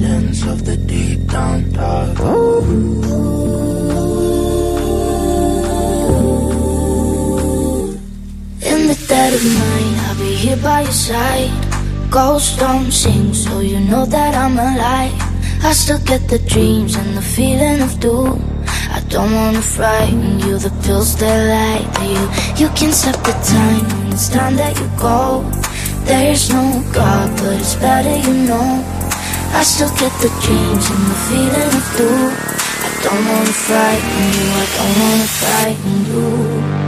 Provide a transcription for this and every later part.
Valdessen. by your side. Ghosts don't sing, so you know that I'm alive. I still get the dreams and the feeling of doom. I don't wanna frighten you, the pills they lie to you. You can set the time when it's time that you go. There's no God, but it's better you know. I still get the dreams and the feeling of doom. I don't wanna frighten you, I don't wanna frighten you.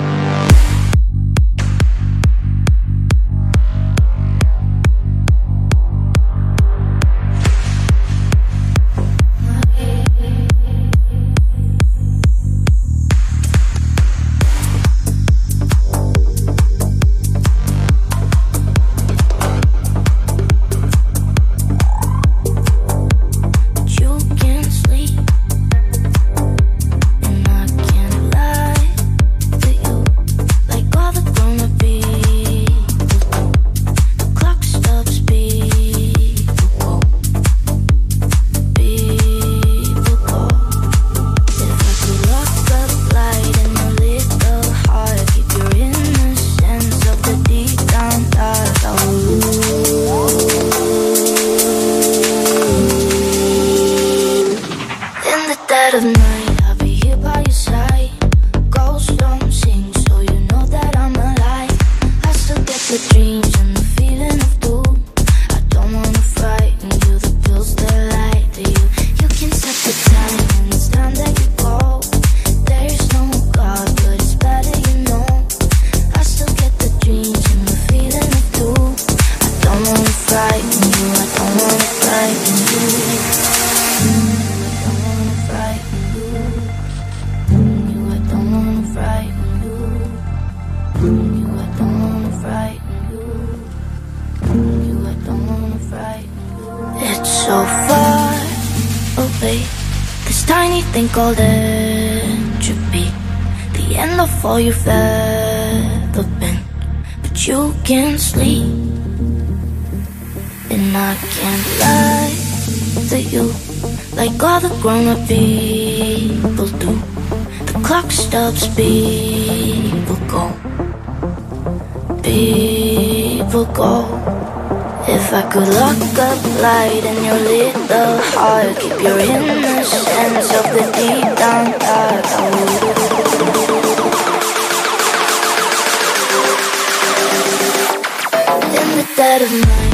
Could lock up light in your little heart, keep your innocence of the deep down dark. In the dead of night,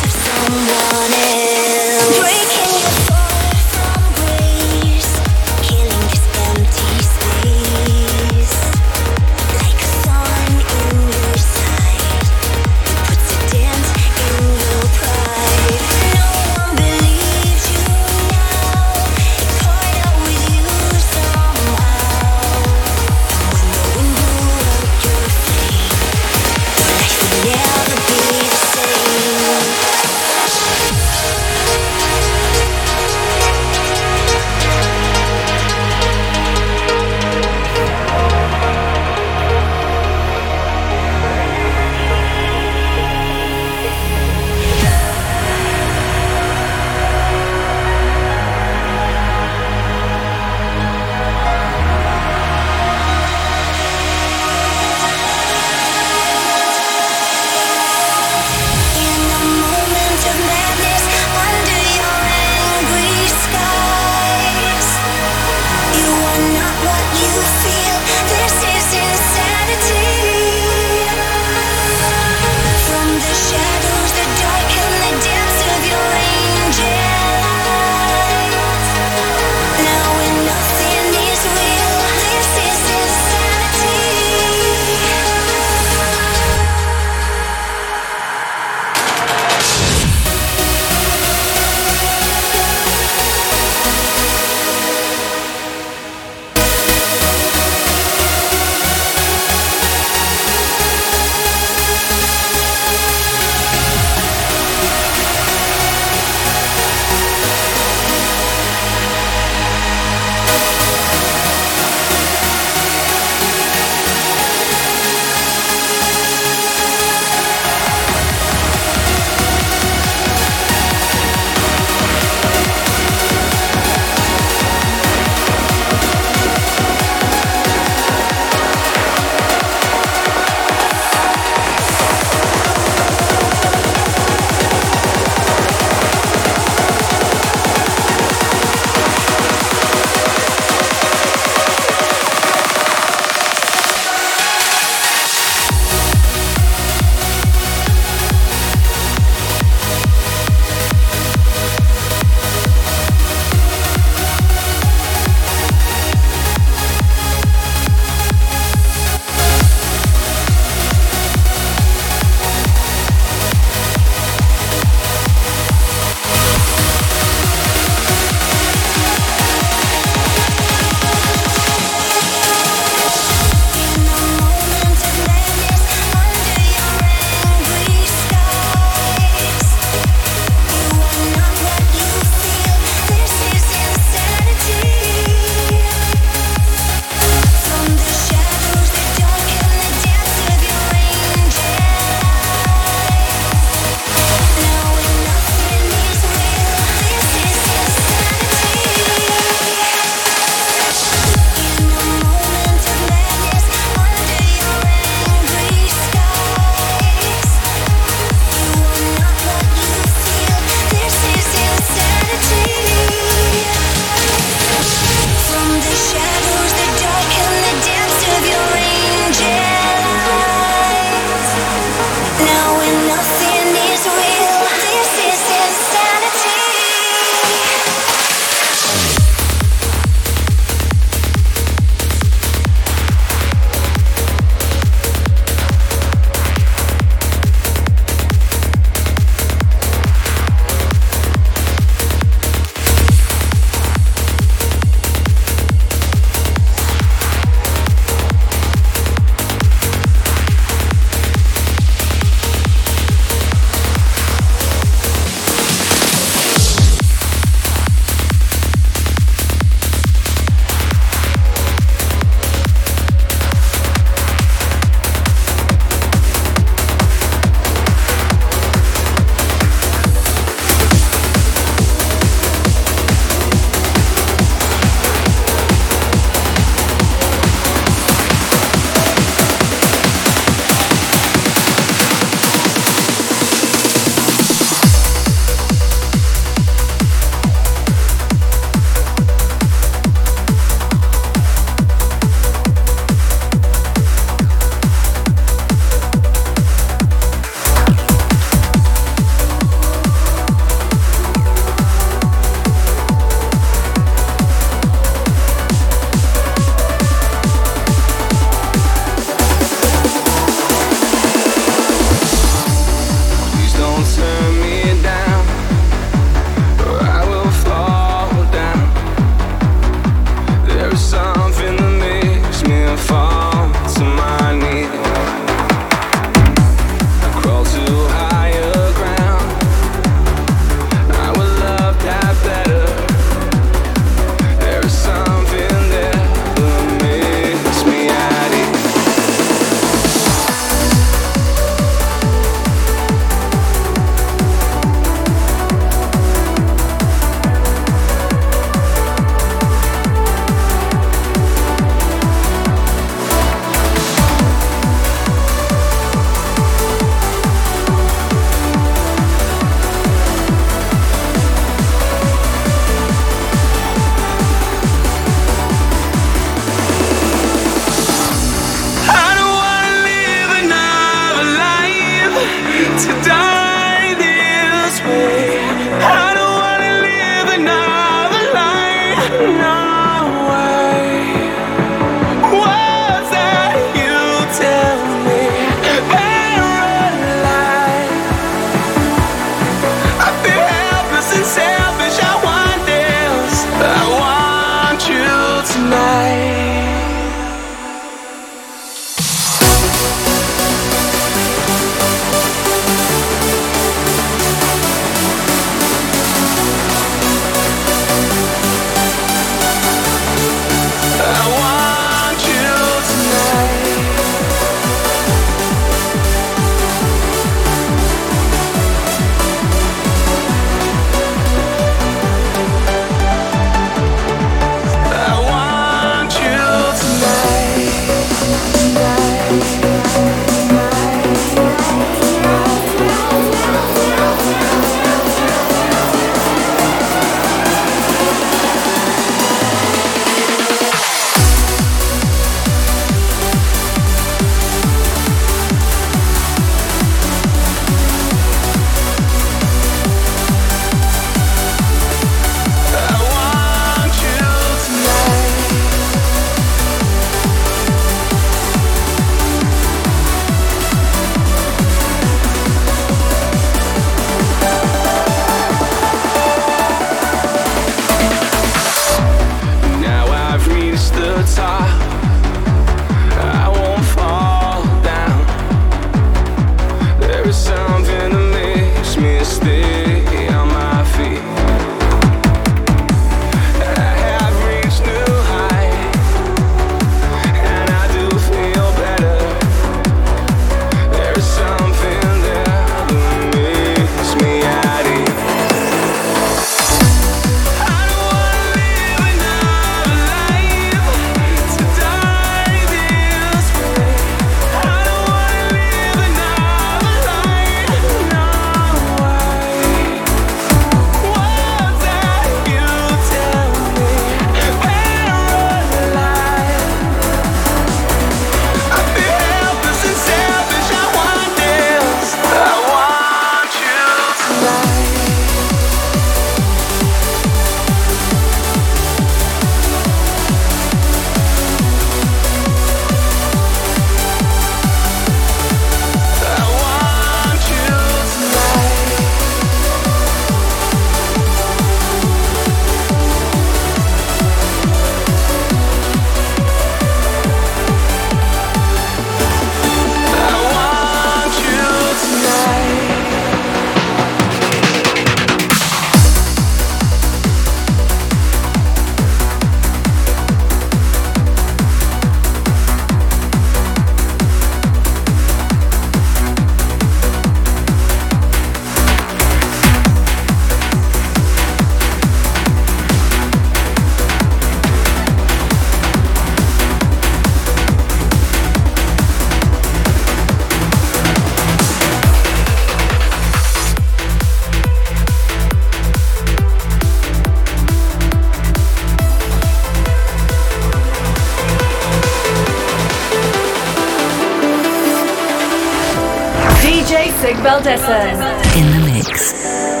in the mix.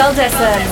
Sig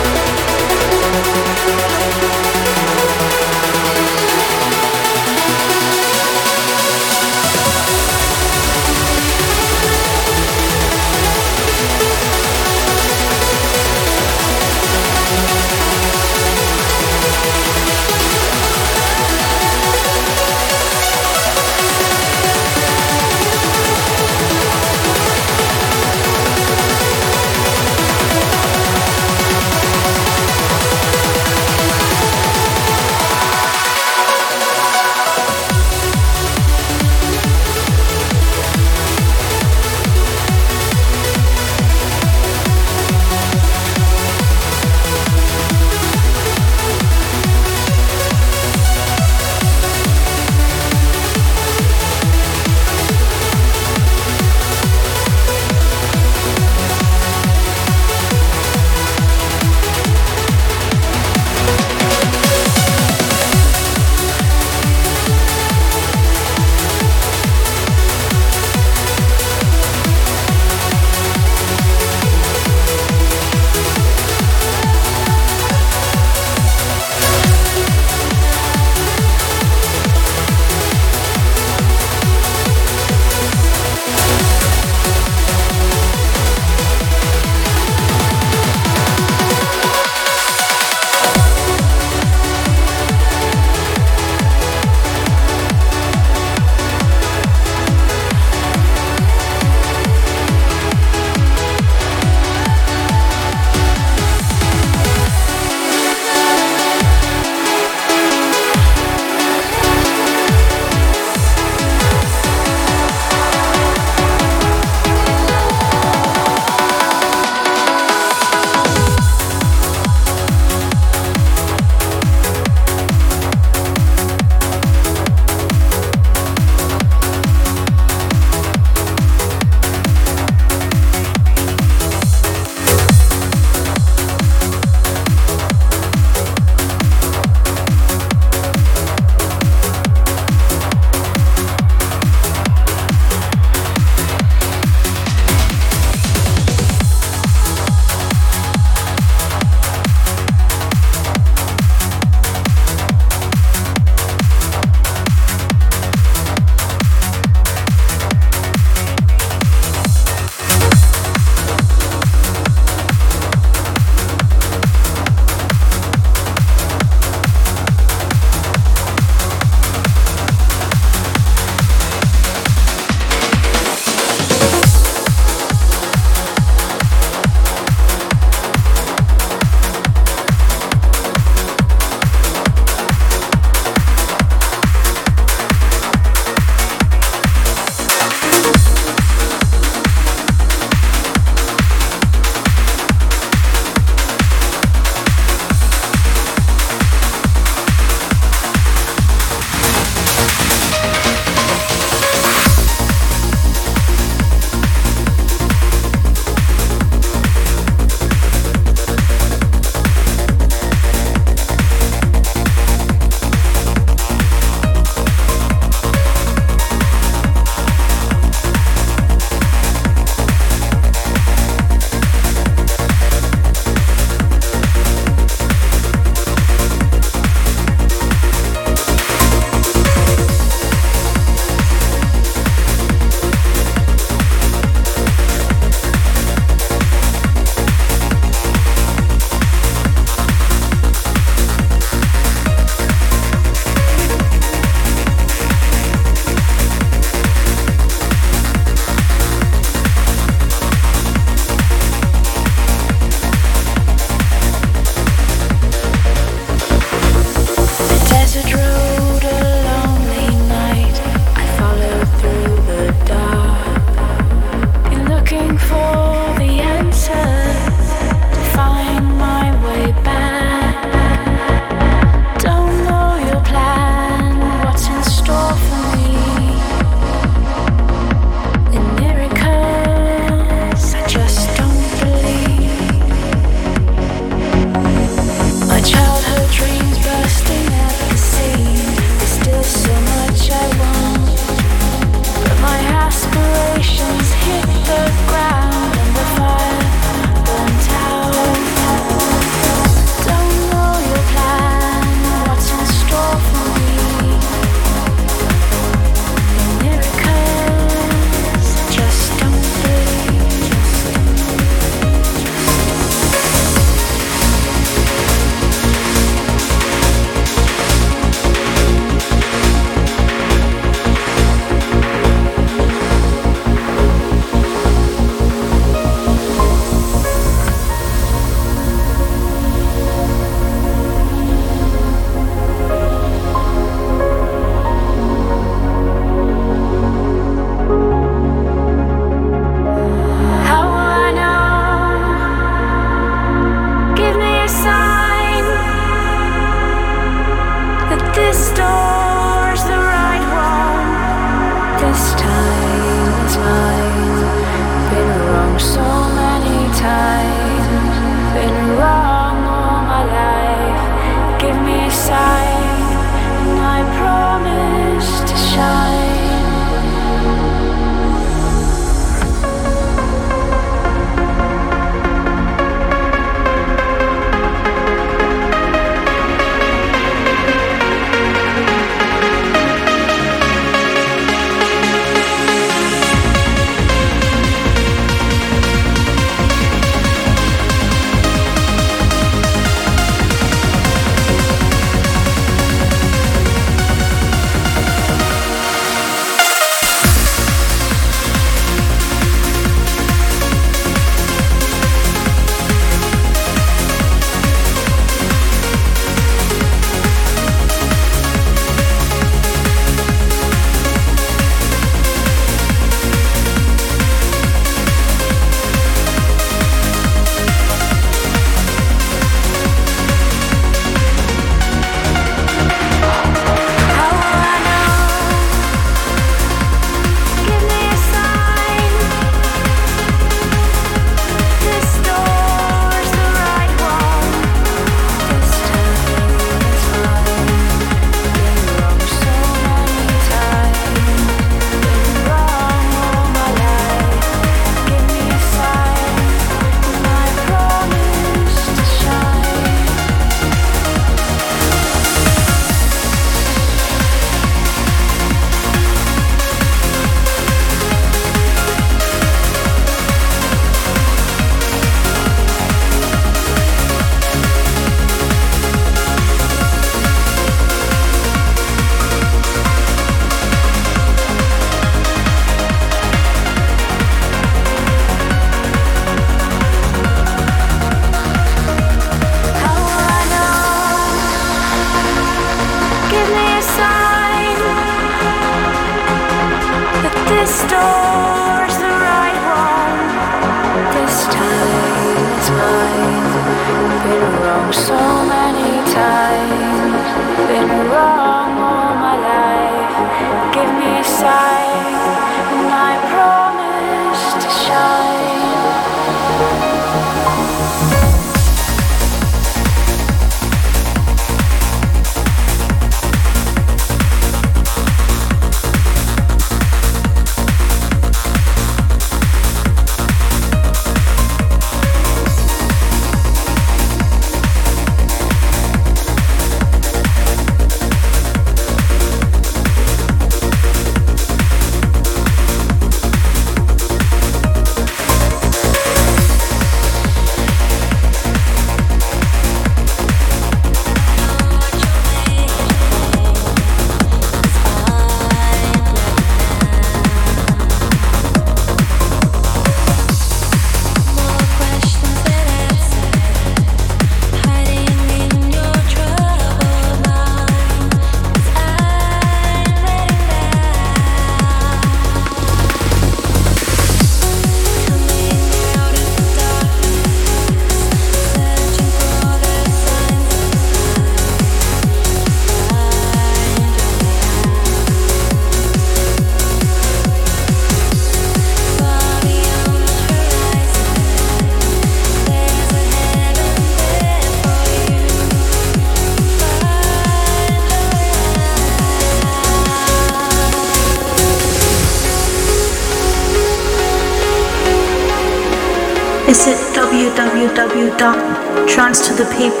www.trancetothepeople.com